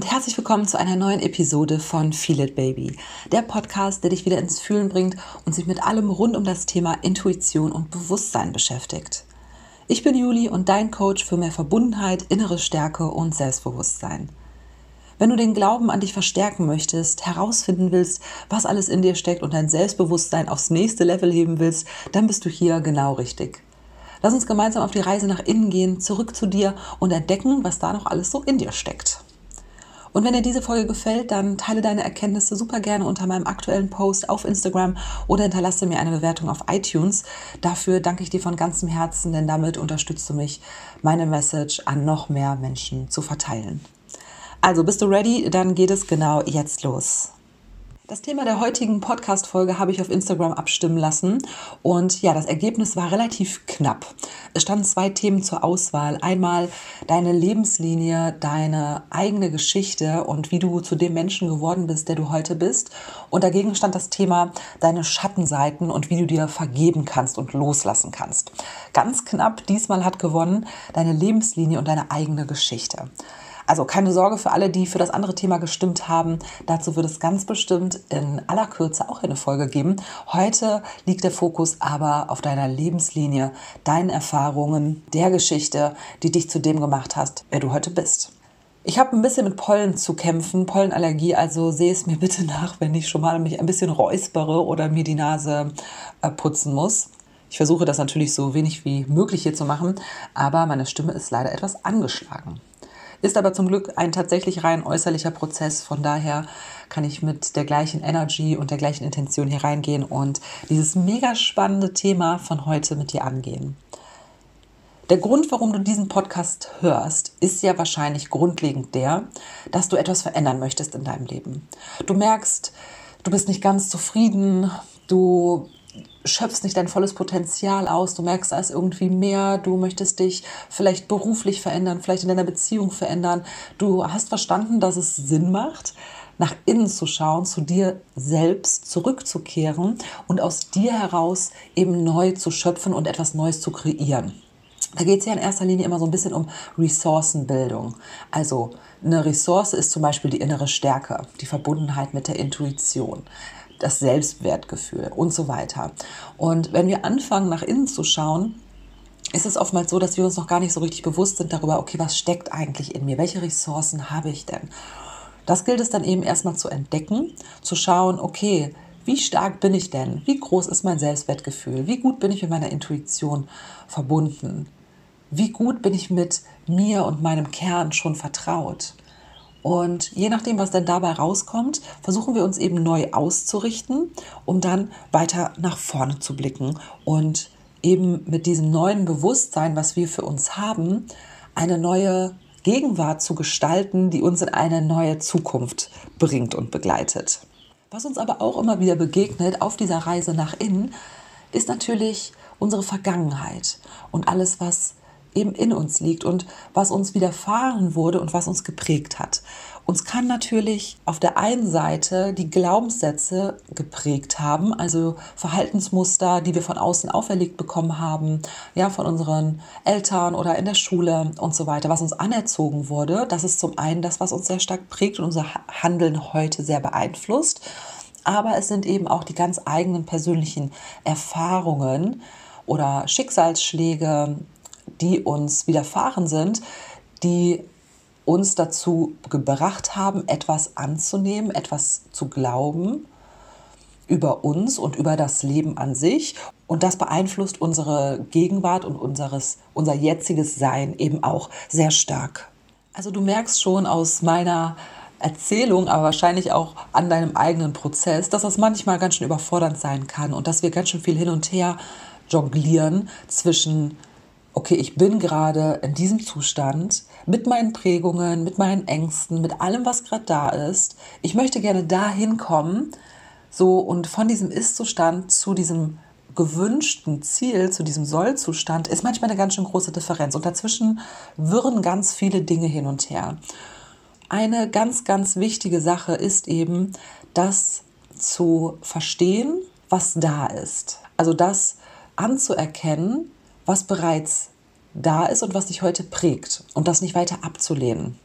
und herzlich willkommen zu einer neuen Episode von Feel It Baby, der Podcast, der dich wieder ins Fühlen bringt und sich mit allem rund um das Thema Intuition und Bewusstsein beschäftigt. Ich bin Juli und dein Coach für mehr Verbundenheit, innere Stärke und Selbstbewusstsein. Wenn du den Glauben an dich verstärken möchtest, herausfinden willst, was alles in dir steckt und dein Selbstbewusstsein aufs nächste Level heben willst, dann bist du hier genau richtig. Lass uns gemeinsam auf die Reise nach innen gehen, zurück zu dir und entdecken, was da noch alles so in dir steckt. Und wenn dir diese Folge gefällt, dann teile deine Erkenntnisse super gerne unter meinem aktuellen Post auf Instagram oder hinterlasse mir eine Bewertung auf iTunes. Dafür danke ich dir von ganzem Herzen, denn damit unterstützt du mich, meine Message an noch mehr Menschen zu verteilen. Also bist du ready? Dann geht es genau jetzt los. Das Thema der heutigen Podcast-Folge habe ich auf Instagram abstimmen lassen und ja, das Ergebnis war relativ knapp. Es standen zwei Themen zur Auswahl. Einmal deine Lebenslinie, deine eigene Geschichte und wie du zu dem Menschen geworden bist, der du heute bist. Und dagegen stand das Thema deine Schattenseiten und wie du dir vergeben kannst und loslassen kannst. Ganz knapp diesmal hat gewonnen deine Lebenslinie und deine eigene Geschichte. Also keine Sorge für alle, die für das andere Thema gestimmt haben. Dazu wird es ganz bestimmt in aller Kürze auch eine Folge geben. Heute liegt der Fokus aber auf deiner Lebenslinie, deinen Erfahrungen, der Geschichte, die dich zu dem gemacht hast, wer du heute bist. Ich habe ein bisschen mit Pollen zu kämpfen, Pollenallergie, also sehe es mir bitte nach, wenn ich schon mal mich ein bisschen räuspere oder mir die Nase äh, putzen muss. Ich versuche das natürlich so wenig wie möglich hier zu machen, aber meine Stimme ist leider etwas angeschlagen. Ist aber zum Glück ein tatsächlich rein äußerlicher Prozess. Von daher kann ich mit der gleichen Energy und der gleichen Intention hier reingehen und dieses mega spannende Thema von heute mit dir angehen. Der Grund, warum du diesen Podcast hörst, ist ja wahrscheinlich grundlegend der, dass du etwas verändern möchtest in deinem Leben. Du merkst, du bist nicht ganz zufrieden, du schöpfst nicht dein volles Potenzial aus, du merkst, da ist irgendwie mehr, du möchtest dich vielleicht beruflich verändern, vielleicht in deiner Beziehung verändern. Du hast verstanden, dass es Sinn macht, nach innen zu schauen, zu dir selbst zurückzukehren und aus dir heraus eben neu zu schöpfen und etwas Neues zu kreieren. Da geht es ja in erster Linie immer so ein bisschen um Ressourcenbildung. Also eine Ressource ist zum Beispiel die innere Stärke, die Verbundenheit mit der Intuition das Selbstwertgefühl und so weiter. Und wenn wir anfangen, nach innen zu schauen, ist es oftmals so, dass wir uns noch gar nicht so richtig bewusst sind darüber, okay, was steckt eigentlich in mir? Welche Ressourcen habe ich denn? Das gilt es dann eben erstmal zu entdecken, zu schauen, okay, wie stark bin ich denn? Wie groß ist mein Selbstwertgefühl? Wie gut bin ich mit meiner Intuition verbunden? Wie gut bin ich mit mir und meinem Kern schon vertraut? Und je nachdem, was dann dabei rauskommt, versuchen wir uns eben neu auszurichten, um dann weiter nach vorne zu blicken und eben mit diesem neuen Bewusstsein, was wir für uns haben, eine neue Gegenwart zu gestalten, die uns in eine neue Zukunft bringt und begleitet. Was uns aber auch immer wieder begegnet auf dieser Reise nach innen, ist natürlich unsere Vergangenheit und alles, was eben in uns liegt und was uns widerfahren wurde und was uns geprägt hat. Uns kann natürlich auf der einen Seite die Glaubenssätze geprägt haben, also Verhaltensmuster, die wir von außen auferlegt bekommen haben, ja, von unseren Eltern oder in der Schule und so weiter, was uns anerzogen wurde. Das ist zum einen das, was uns sehr stark prägt und unser Handeln heute sehr beeinflusst. Aber es sind eben auch die ganz eigenen persönlichen Erfahrungen oder Schicksalsschläge, die uns widerfahren sind, die uns dazu gebracht haben, etwas anzunehmen, etwas zu glauben über uns und über das Leben an sich. Und das beeinflusst unsere Gegenwart und unseres, unser jetziges Sein eben auch sehr stark. Also du merkst schon aus meiner Erzählung, aber wahrscheinlich auch an deinem eigenen Prozess, dass das manchmal ganz schön überfordernd sein kann und dass wir ganz schön viel hin und her jonglieren zwischen okay, ich bin gerade in diesem Zustand mit meinen Prägungen, mit meinen Ängsten, mit allem, was gerade da ist. Ich möchte gerne dahin kommen, so und von diesem Ist-Zustand zu diesem gewünschten Ziel, zu diesem Soll-Zustand, ist manchmal eine ganz schön große Differenz. Und dazwischen wirren ganz viele Dinge hin und her. Eine ganz, ganz wichtige Sache ist eben, das zu verstehen, was da ist. Also das anzuerkennen, was bereits da ist und was dich heute prägt und das nicht weiter abzulehnen.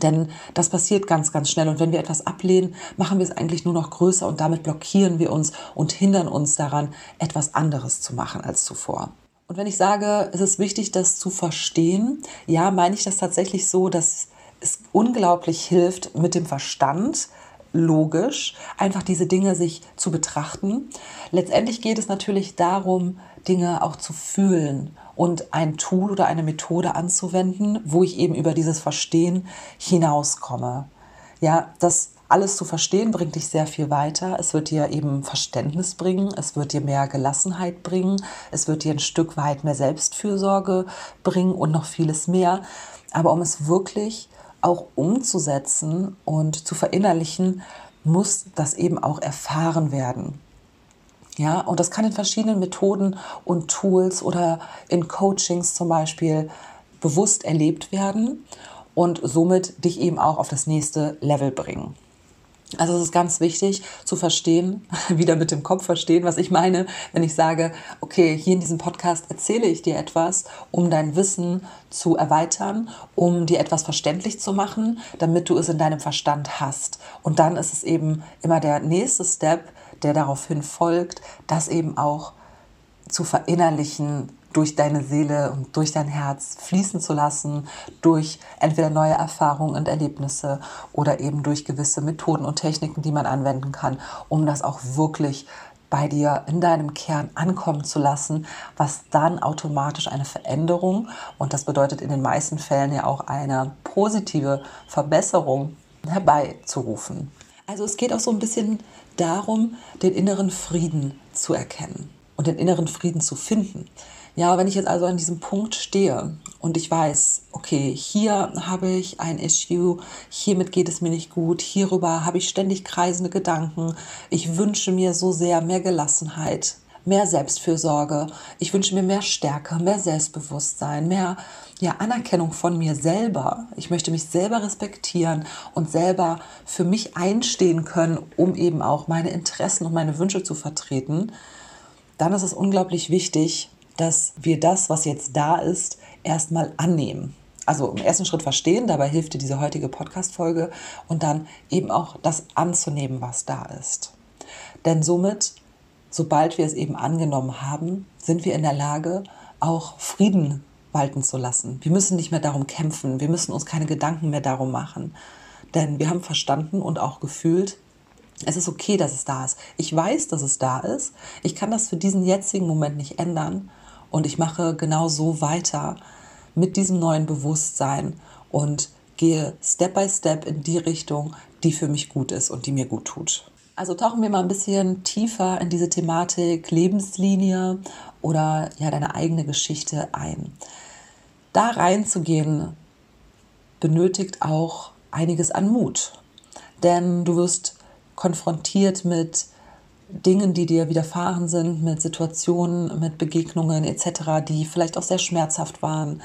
Denn das passiert ganz, ganz schnell. Und wenn wir etwas ablehnen, machen wir es eigentlich nur noch größer und damit blockieren wir uns und hindern uns daran, etwas anderes zu machen als zuvor. Und wenn ich sage, es ist wichtig, das zu verstehen, ja, meine ich das tatsächlich so, dass es unglaublich hilft, mit dem Verstand logisch einfach diese Dinge sich zu betrachten. Letztendlich geht es natürlich darum, Dinge auch zu fühlen und ein Tool oder eine Methode anzuwenden, wo ich eben über dieses Verstehen hinauskomme. Ja, das alles zu verstehen bringt dich sehr viel weiter. Es wird dir eben Verständnis bringen, es wird dir mehr Gelassenheit bringen, es wird dir ein Stück weit mehr Selbstfürsorge bringen und noch vieles mehr. Aber um es wirklich auch umzusetzen und zu verinnerlichen, muss das eben auch erfahren werden. Ja, und das kann in verschiedenen Methoden und Tools oder in Coachings zum Beispiel bewusst erlebt werden und somit dich eben auch auf das nächste Level bringen. Also es ist ganz wichtig zu verstehen, wieder mit dem Kopf verstehen, was ich meine, wenn ich sage, okay, hier in diesem Podcast erzähle ich dir etwas, um dein Wissen zu erweitern, um dir etwas verständlich zu machen, damit du es in deinem Verstand hast. Und dann ist es eben immer der nächste Step, der daraufhin folgt, das eben auch zu verinnerlichen, durch deine Seele und durch dein Herz fließen zu lassen, durch entweder neue Erfahrungen und Erlebnisse oder eben durch gewisse Methoden und Techniken, die man anwenden kann, um das auch wirklich bei dir in deinem Kern ankommen zu lassen, was dann automatisch eine Veränderung und das bedeutet in den meisten Fällen ja auch eine positive Verbesserung herbeizurufen. Also es geht auch so ein bisschen darum, den inneren Frieden zu erkennen und den inneren Frieden zu finden. Ja, wenn ich jetzt also an diesem Punkt stehe und ich weiß, okay, hier habe ich ein Issue, hiermit geht es mir nicht gut, hierüber habe ich ständig kreisende Gedanken, ich wünsche mir so sehr mehr Gelassenheit, mehr Selbstfürsorge, ich wünsche mir mehr Stärke, mehr Selbstbewusstsein, mehr ja, Anerkennung von mir selber. Ich möchte mich selber respektieren und selber für mich einstehen können, um eben auch meine Interessen und meine Wünsche zu vertreten. Dann ist es unglaublich wichtig, dass wir das, was jetzt da ist, erstmal annehmen. Also im ersten Schritt verstehen, dabei hilft dir diese heutige Podcast-Folge und dann eben auch das anzunehmen, was da ist. Denn somit, sobald wir es eben angenommen haben, sind wir in der Lage, auch Frieden walten zu lassen. Wir müssen nicht mehr darum kämpfen, wir müssen uns keine Gedanken mehr darum machen. Denn wir haben verstanden und auch gefühlt, es ist okay, dass es da ist. Ich weiß, dass es da ist. Ich kann das für diesen jetzigen Moment nicht ändern. Und ich mache genau so weiter mit diesem neuen Bewusstsein und gehe Step by Step in die Richtung, die für mich gut ist und die mir gut tut. Also tauchen wir mal ein bisschen tiefer in diese Thematik Lebenslinie oder ja deine eigene Geschichte ein. Da reinzugehen benötigt auch einiges an Mut, denn du wirst konfrontiert mit Dingen, die dir widerfahren sind, mit Situationen, mit Begegnungen etc., die vielleicht auch sehr schmerzhaft waren,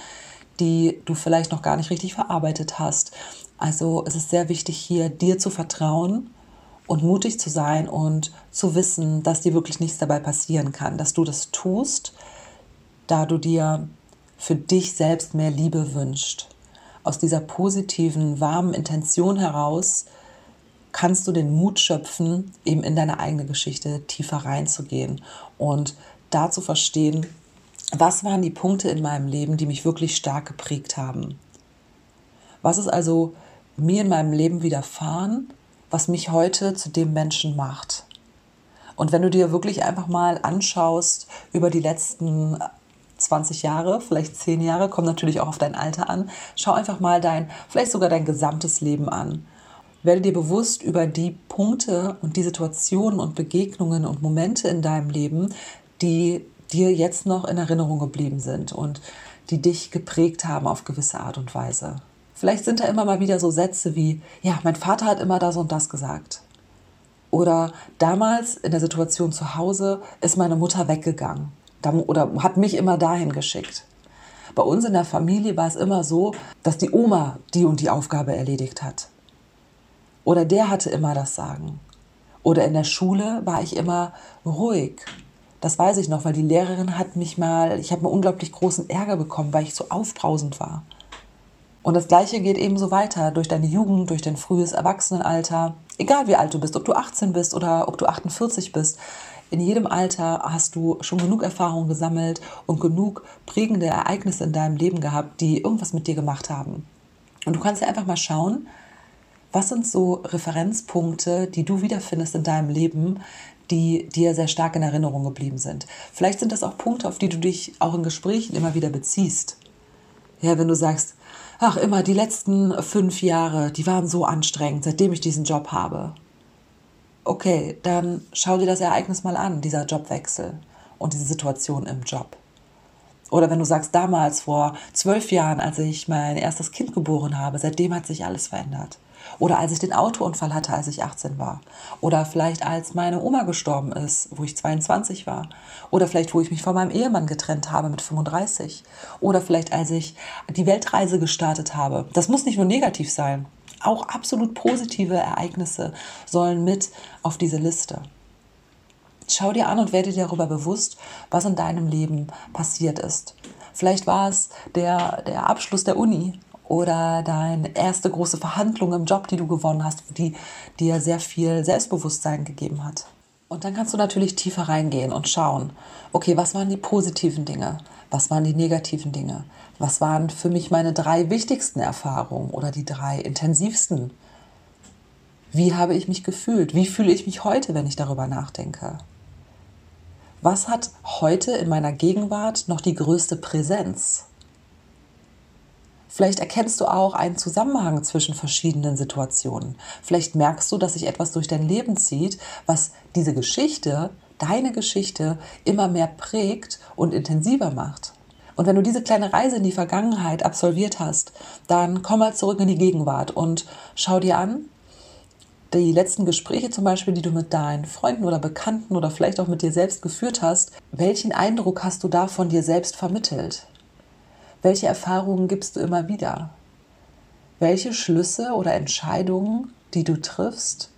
die du vielleicht noch gar nicht richtig verarbeitet hast. Also es ist sehr wichtig hier, dir zu vertrauen und mutig zu sein und zu wissen, dass dir wirklich nichts dabei passieren kann, dass du das tust, da du dir für dich selbst mehr Liebe wünschst. Aus dieser positiven, warmen Intention heraus, kannst du den Mut schöpfen, eben in deine eigene Geschichte tiefer reinzugehen und da zu verstehen, was waren die Punkte in meinem Leben, die mich wirklich stark geprägt haben. Was ist also mir in meinem Leben widerfahren, was mich heute zu dem Menschen macht. Und wenn du dir wirklich einfach mal anschaust über die letzten 20 Jahre, vielleicht 10 Jahre, kommt natürlich auch auf dein Alter an, schau einfach mal dein, vielleicht sogar dein gesamtes Leben an werde dir bewusst über die Punkte und die Situationen und Begegnungen und Momente in deinem Leben, die dir jetzt noch in Erinnerung geblieben sind und die dich geprägt haben auf gewisse Art und Weise. Vielleicht sind da immer mal wieder so Sätze wie, ja, mein Vater hat immer das und das gesagt. Oder damals in der Situation zu Hause ist meine Mutter weggegangen oder hat mich immer dahin geschickt. Bei uns in der Familie war es immer so, dass die Oma die und die Aufgabe erledigt hat. Oder der hatte immer das Sagen. Oder in der Schule war ich immer ruhig. Das weiß ich noch, weil die Lehrerin hat mich mal, ich habe mir unglaublich großen Ärger bekommen, weil ich so aufbrausend war. Und das Gleiche geht ebenso weiter durch deine Jugend, durch dein frühes Erwachsenenalter. Egal wie alt du bist, ob du 18 bist oder ob du 48 bist. In jedem Alter hast du schon genug Erfahrung gesammelt und genug prägende Ereignisse in deinem Leben gehabt, die irgendwas mit dir gemacht haben. Und du kannst ja einfach mal schauen, was sind so Referenzpunkte, die du wiederfindest in deinem Leben, die dir sehr stark in Erinnerung geblieben sind. Vielleicht sind das auch Punkte, auf die du dich auch in Gesprächen immer wieder beziehst. Ja, wenn du sagst, ach immer, die letzten fünf Jahre, die waren so anstrengend, seitdem ich diesen Job habe. Okay, dann schau dir das Ereignis mal an, dieser Jobwechsel und diese Situation im Job. Oder wenn du sagst, damals vor zwölf Jahren, als ich mein erstes Kind geboren habe, seitdem hat sich alles verändert. Oder als ich den Autounfall hatte, als ich 18 war. Oder vielleicht als meine Oma gestorben ist, wo ich 22 war. Oder vielleicht, wo ich mich von meinem Ehemann getrennt habe mit 35. Oder vielleicht, als ich die Weltreise gestartet habe. Das muss nicht nur negativ sein. Auch absolut positive Ereignisse sollen mit auf diese Liste. Schau dir an und werde dir darüber bewusst, was in deinem Leben passiert ist. Vielleicht war es der, der Abschluss der Uni oder deine erste große Verhandlung im Job, die du gewonnen hast, die dir sehr viel Selbstbewusstsein gegeben hat. Und dann kannst du natürlich tiefer reingehen und schauen, okay, was waren die positiven Dinge? Was waren die negativen Dinge? Was waren für mich meine drei wichtigsten Erfahrungen oder die drei intensivsten? Wie habe ich mich gefühlt? Wie fühle ich mich heute, wenn ich darüber nachdenke? Was hat heute in meiner Gegenwart noch die größte Präsenz? Vielleicht erkennst du auch einen Zusammenhang zwischen verschiedenen Situationen. Vielleicht merkst du, dass sich etwas durch dein Leben zieht, was diese Geschichte, deine Geschichte, immer mehr prägt und intensiver macht. Und wenn du diese kleine Reise in die Vergangenheit absolviert hast, dann komm mal zurück in die Gegenwart und schau dir an, die letzten Gespräche zum Beispiel, die du mit deinen Freunden oder Bekannten oder vielleicht auch mit dir selbst geführt hast, welchen Eindruck hast du da von dir selbst vermittelt? Welche Erfahrungen gibst du immer wieder? Welche Schlüsse oder Entscheidungen, die du triffst,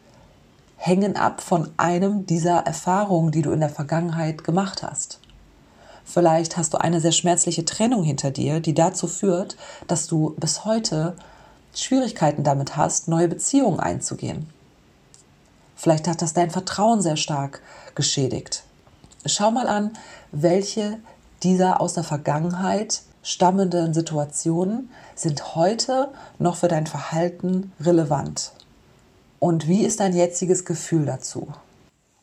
hängen ab von einem dieser Erfahrungen, die du in der Vergangenheit gemacht hast? Vielleicht hast du eine sehr schmerzliche Trennung hinter dir, die dazu führt, dass du bis heute Schwierigkeiten damit hast, neue Beziehungen einzugehen. Vielleicht hat das dein Vertrauen sehr stark geschädigt. Schau mal an, welche dieser aus der Vergangenheit stammenden Situationen sind heute noch für dein Verhalten relevant? Und wie ist dein jetziges Gefühl dazu?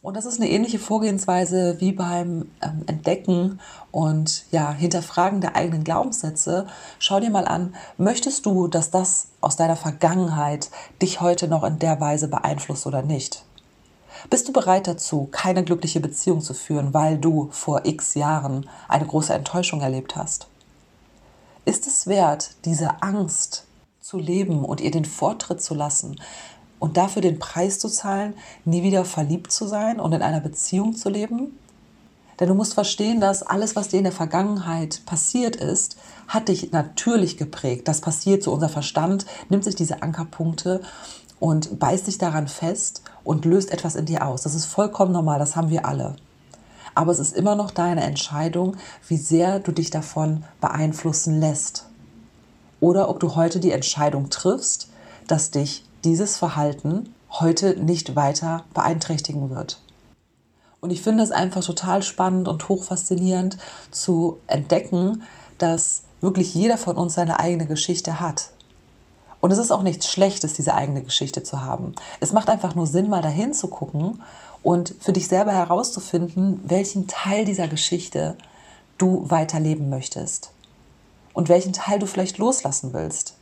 Und das ist eine ähnliche Vorgehensweise wie beim ähm, Entdecken und ja, Hinterfragen der eigenen Glaubenssätze. Schau dir mal an, möchtest du, dass das aus deiner Vergangenheit dich heute noch in der Weise beeinflusst oder nicht? Bist du bereit dazu, keine glückliche Beziehung zu führen, weil du vor x Jahren eine große Enttäuschung erlebt hast? Ist es wert, diese Angst zu leben und ihr den Vortritt zu lassen und dafür den Preis zu zahlen, nie wieder verliebt zu sein und in einer Beziehung zu leben? Denn du musst verstehen, dass alles, was dir in der Vergangenheit passiert ist, hat dich natürlich geprägt. Das passiert so. Unser Verstand nimmt sich diese Ankerpunkte und beißt sich daran fest und löst etwas in dir aus. Das ist vollkommen normal, das haben wir alle aber es ist immer noch deine Entscheidung, wie sehr du dich davon beeinflussen lässt. Oder ob du heute die Entscheidung triffst, dass dich dieses Verhalten heute nicht weiter beeinträchtigen wird. Und ich finde es einfach total spannend und hochfaszinierend zu entdecken, dass wirklich jeder von uns seine eigene Geschichte hat. Und es ist auch nichts Schlechtes, diese eigene Geschichte zu haben. Es macht einfach nur Sinn, mal dahin zu gucken und für dich selber herauszufinden, welchen Teil dieser Geschichte du weiterleben möchtest und welchen Teil du vielleicht loslassen willst.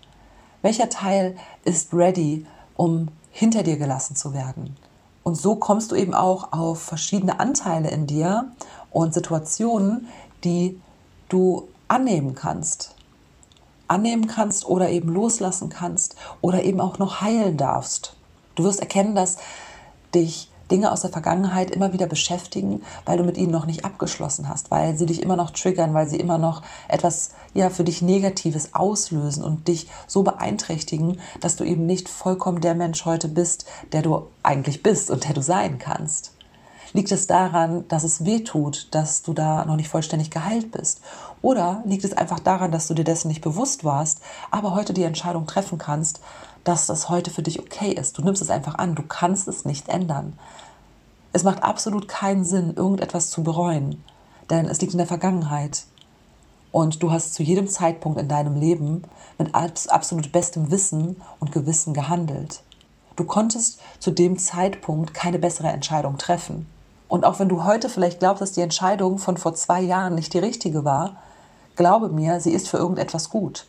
Welcher Teil ist ready, um hinter dir gelassen zu werden? Und so kommst du eben auch auf verschiedene Anteile in dir und Situationen, die du annehmen kannst. Annehmen kannst oder eben loslassen kannst oder eben auch noch heilen darfst. Du wirst erkennen, dass dich Dinge aus der Vergangenheit immer wieder beschäftigen, weil du mit ihnen noch nicht abgeschlossen hast, weil sie dich immer noch triggern, weil sie immer noch etwas ja für dich Negatives auslösen und dich so beeinträchtigen, dass du eben nicht vollkommen der Mensch heute bist, der du eigentlich bist und der du sein kannst. Liegt es daran, dass es weh tut, dass du da noch nicht vollständig geheilt bist? Oder liegt es einfach daran, dass du dir dessen nicht bewusst warst, aber heute die Entscheidung treffen kannst, dass das heute für dich okay ist? Du nimmst es einfach an, du kannst es nicht ändern. Es macht absolut keinen Sinn, irgendetwas zu bereuen, denn es liegt in der Vergangenheit. Und du hast zu jedem Zeitpunkt in deinem Leben mit absolut bestem Wissen und Gewissen gehandelt. Du konntest zu dem Zeitpunkt keine bessere Entscheidung treffen. Und auch wenn du heute vielleicht glaubst, dass die Entscheidung von vor zwei Jahren nicht die richtige war, glaube mir, sie ist für irgendetwas gut.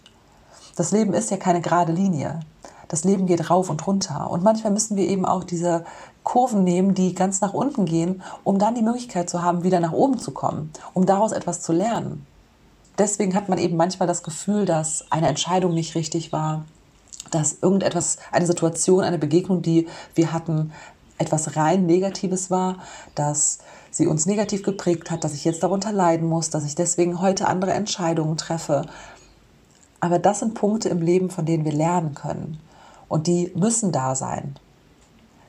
Das Leben ist ja keine gerade Linie. Das Leben geht rauf und runter. Und manchmal müssen wir eben auch diese Kurven nehmen, die ganz nach unten gehen, um dann die Möglichkeit zu haben, wieder nach oben zu kommen, um daraus etwas zu lernen. Deswegen hat man eben manchmal das Gefühl, dass eine Entscheidung nicht richtig war, dass irgendetwas, eine Situation, eine Begegnung, die wir hatten, etwas rein Negatives war, dass sie uns negativ geprägt hat, dass ich jetzt darunter leiden muss, dass ich deswegen heute andere Entscheidungen treffe. Aber das sind Punkte im Leben, von denen wir lernen können. Und die müssen da sein.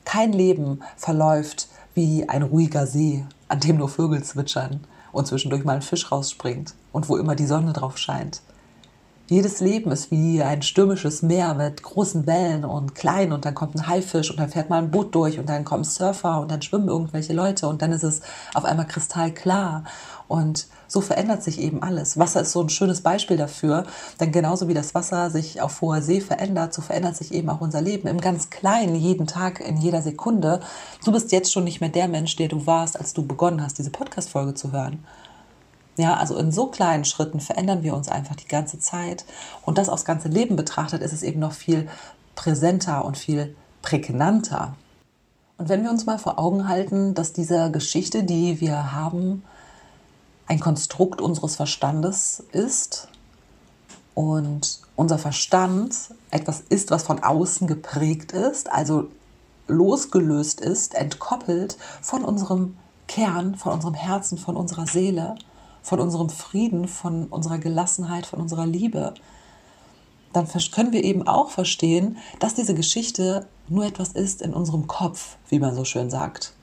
Kein Leben verläuft wie ein ruhiger See, an dem nur Vögel zwitschern und zwischendurch mal ein Fisch rausspringt und wo immer die Sonne drauf scheint. Jedes Leben ist wie ein stürmisches Meer mit großen Wellen und klein und dann kommt ein Haifisch und dann fährt mal ein Boot durch und dann kommen Surfer und dann schwimmen irgendwelche Leute und dann ist es auf einmal kristallklar und so verändert sich eben alles. Wasser ist so ein schönes Beispiel dafür, denn genauso wie das Wasser sich auf hoher See verändert, so verändert sich eben auch unser Leben im ganz Kleinen, jeden Tag, in jeder Sekunde. Du bist jetzt schon nicht mehr der Mensch, der du warst, als du begonnen hast, diese Podcast-Folge zu hören. Ja, also in so kleinen Schritten verändern wir uns einfach die ganze Zeit. Und das aufs ganze Leben betrachtet, ist es eben noch viel präsenter und viel prägnanter. Und wenn wir uns mal vor Augen halten, dass diese Geschichte, die wir haben, ein Konstrukt unseres Verstandes ist und unser Verstand etwas ist, was von außen geprägt ist, also losgelöst ist, entkoppelt von unserem Kern, von unserem Herzen, von unserer Seele, von unserem Frieden, von unserer Gelassenheit, von unserer Liebe, dann können wir eben auch verstehen, dass diese Geschichte nur etwas ist in unserem Kopf, wie man so schön sagt.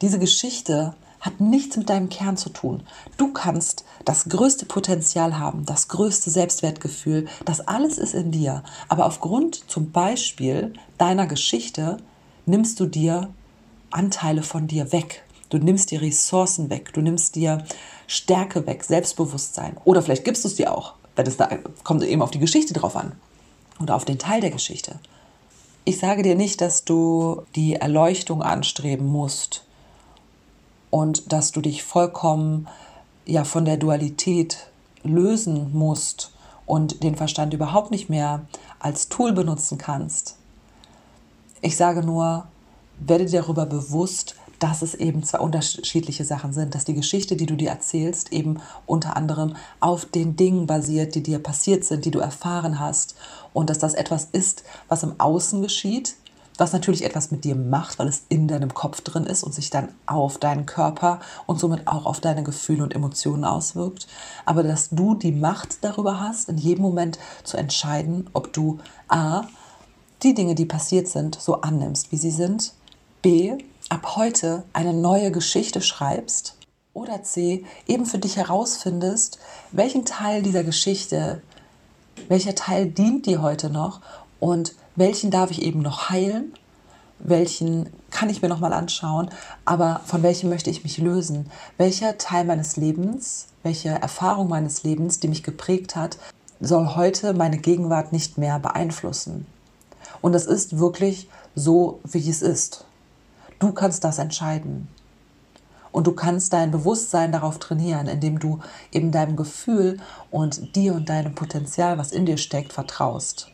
Diese Geschichte hat nichts mit deinem Kern zu tun. Du kannst das größte Potenzial haben, das größte Selbstwertgefühl, das alles ist in dir. Aber aufgrund zum Beispiel deiner Geschichte nimmst du dir Anteile von dir weg. Du nimmst dir Ressourcen weg, du nimmst dir Stärke weg, Selbstbewusstsein. Oder vielleicht gibst du es dir auch, wenn es da kommt eben auf die Geschichte drauf an oder auf den Teil der Geschichte. Ich sage dir nicht, dass du die Erleuchtung anstreben musst und dass du dich vollkommen ja von der Dualität lösen musst und den Verstand überhaupt nicht mehr als Tool benutzen kannst. Ich sage nur, werde dir darüber bewusst, dass es eben zwei unterschiedliche Sachen sind, dass die Geschichte, die du dir erzählst, eben unter anderem auf den Dingen basiert, die dir passiert sind, die du erfahren hast und dass das etwas ist, was im Außen geschieht, was natürlich etwas mit dir macht, weil es in deinem Kopf drin ist und sich dann auf deinen Körper und somit auch auf deine Gefühle und Emotionen auswirkt, aber dass du die Macht darüber hast, in jedem Moment zu entscheiden, ob du a die Dinge, die passiert sind, so annimmst, wie sie sind, b ab heute eine neue Geschichte schreibst oder C, eben für dich herausfindest, welchen Teil dieser Geschichte, welcher Teil dient dir heute noch und welchen darf ich eben noch heilen, welchen kann ich mir noch mal anschauen, aber von welchem möchte ich mich lösen? Welcher Teil meines Lebens, welche Erfahrung meines Lebens, die mich geprägt hat, soll heute meine Gegenwart nicht mehr beeinflussen? Und es ist wirklich so, wie es ist. Du kannst das entscheiden. Und du kannst dein Bewusstsein darauf trainieren, indem du eben deinem Gefühl und dir und deinem Potenzial, was in dir steckt, vertraust.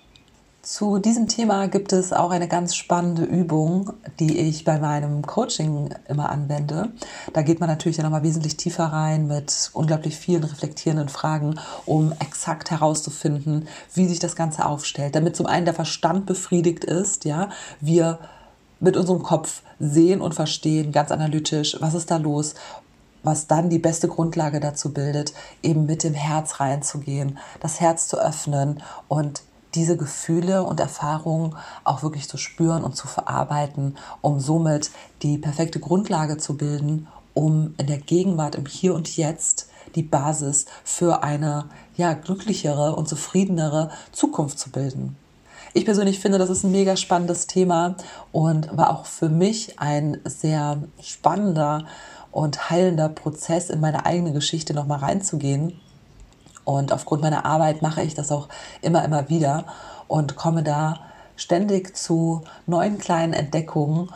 Zu diesem Thema gibt es auch eine ganz spannende Übung, die ich bei meinem Coaching immer anwende. Da geht man natürlich dann nochmal wesentlich tiefer rein mit unglaublich vielen reflektierenden Fragen, um exakt herauszufinden, wie sich das Ganze aufstellt. Damit zum einen der Verstand befriedigt ist, ja, wir mit unserem Kopf sehen und verstehen, ganz analytisch, was ist da los, was dann die beste Grundlage dazu bildet, eben mit dem Herz reinzugehen, das Herz zu öffnen und diese Gefühle und Erfahrungen auch wirklich zu spüren und zu verarbeiten, um somit die perfekte Grundlage zu bilden, um in der Gegenwart, im Hier und Jetzt die Basis für eine ja, glücklichere und zufriedenere Zukunft zu bilden. Ich persönlich finde, das ist ein mega spannendes Thema und war auch für mich ein sehr spannender und heilender Prozess, in meine eigene Geschichte nochmal reinzugehen. Und aufgrund meiner Arbeit mache ich das auch immer, immer wieder und komme da ständig zu neuen kleinen Entdeckungen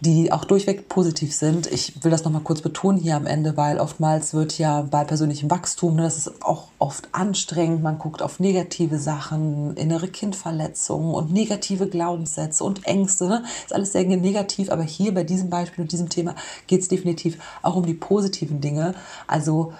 die auch durchweg positiv sind. Ich will das nochmal kurz betonen hier am Ende, weil oftmals wird ja bei persönlichem Wachstum, ne, das ist auch oft anstrengend, man guckt auf negative Sachen, innere Kindverletzungen und negative Glaubenssätze und Ängste. Ne? Ist alles sehr negativ, aber hier bei diesem Beispiel und diesem Thema geht es definitiv auch um die positiven Dinge. Also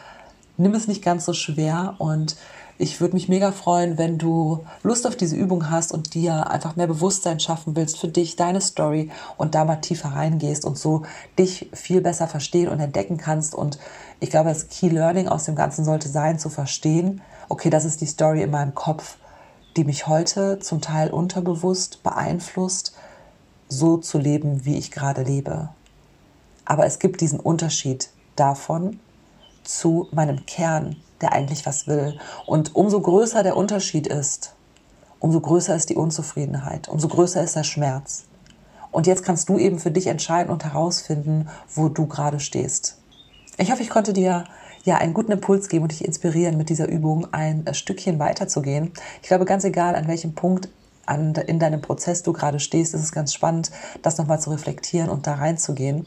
nimm es nicht ganz so schwer und ich würde mich mega freuen, wenn du Lust auf diese Übung hast und dir einfach mehr Bewusstsein schaffen willst für dich, deine Story und da mal tiefer reingehst und so dich viel besser verstehen und entdecken kannst. Und ich glaube, das Key Learning aus dem Ganzen sollte sein, zu verstehen, okay, das ist die Story in meinem Kopf, die mich heute zum Teil unterbewusst beeinflusst, so zu leben, wie ich gerade lebe. Aber es gibt diesen Unterschied davon zu meinem Kern, der eigentlich was will. Und umso größer der Unterschied ist, umso größer ist die Unzufriedenheit, umso größer ist der Schmerz. Und jetzt kannst du eben für dich entscheiden und herausfinden, wo du gerade stehst. Ich hoffe, ich konnte dir ja einen guten Impuls geben und dich inspirieren, mit dieser Übung ein Stückchen weiterzugehen. Ich glaube, ganz egal, an welchem Punkt an, in deinem Prozess du gerade stehst, ist es ganz spannend, das nochmal zu reflektieren und da reinzugehen.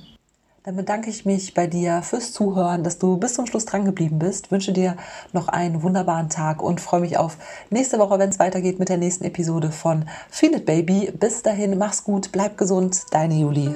Dann bedanke ich mich bei dir fürs Zuhören, dass du bis zum Schluss dran geblieben bist. Wünsche dir noch einen wunderbaren Tag und freue mich auf nächste Woche, wenn es weitergeht mit der nächsten Episode von Feel It Baby. Bis dahin, mach's gut, bleib gesund, deine Julie.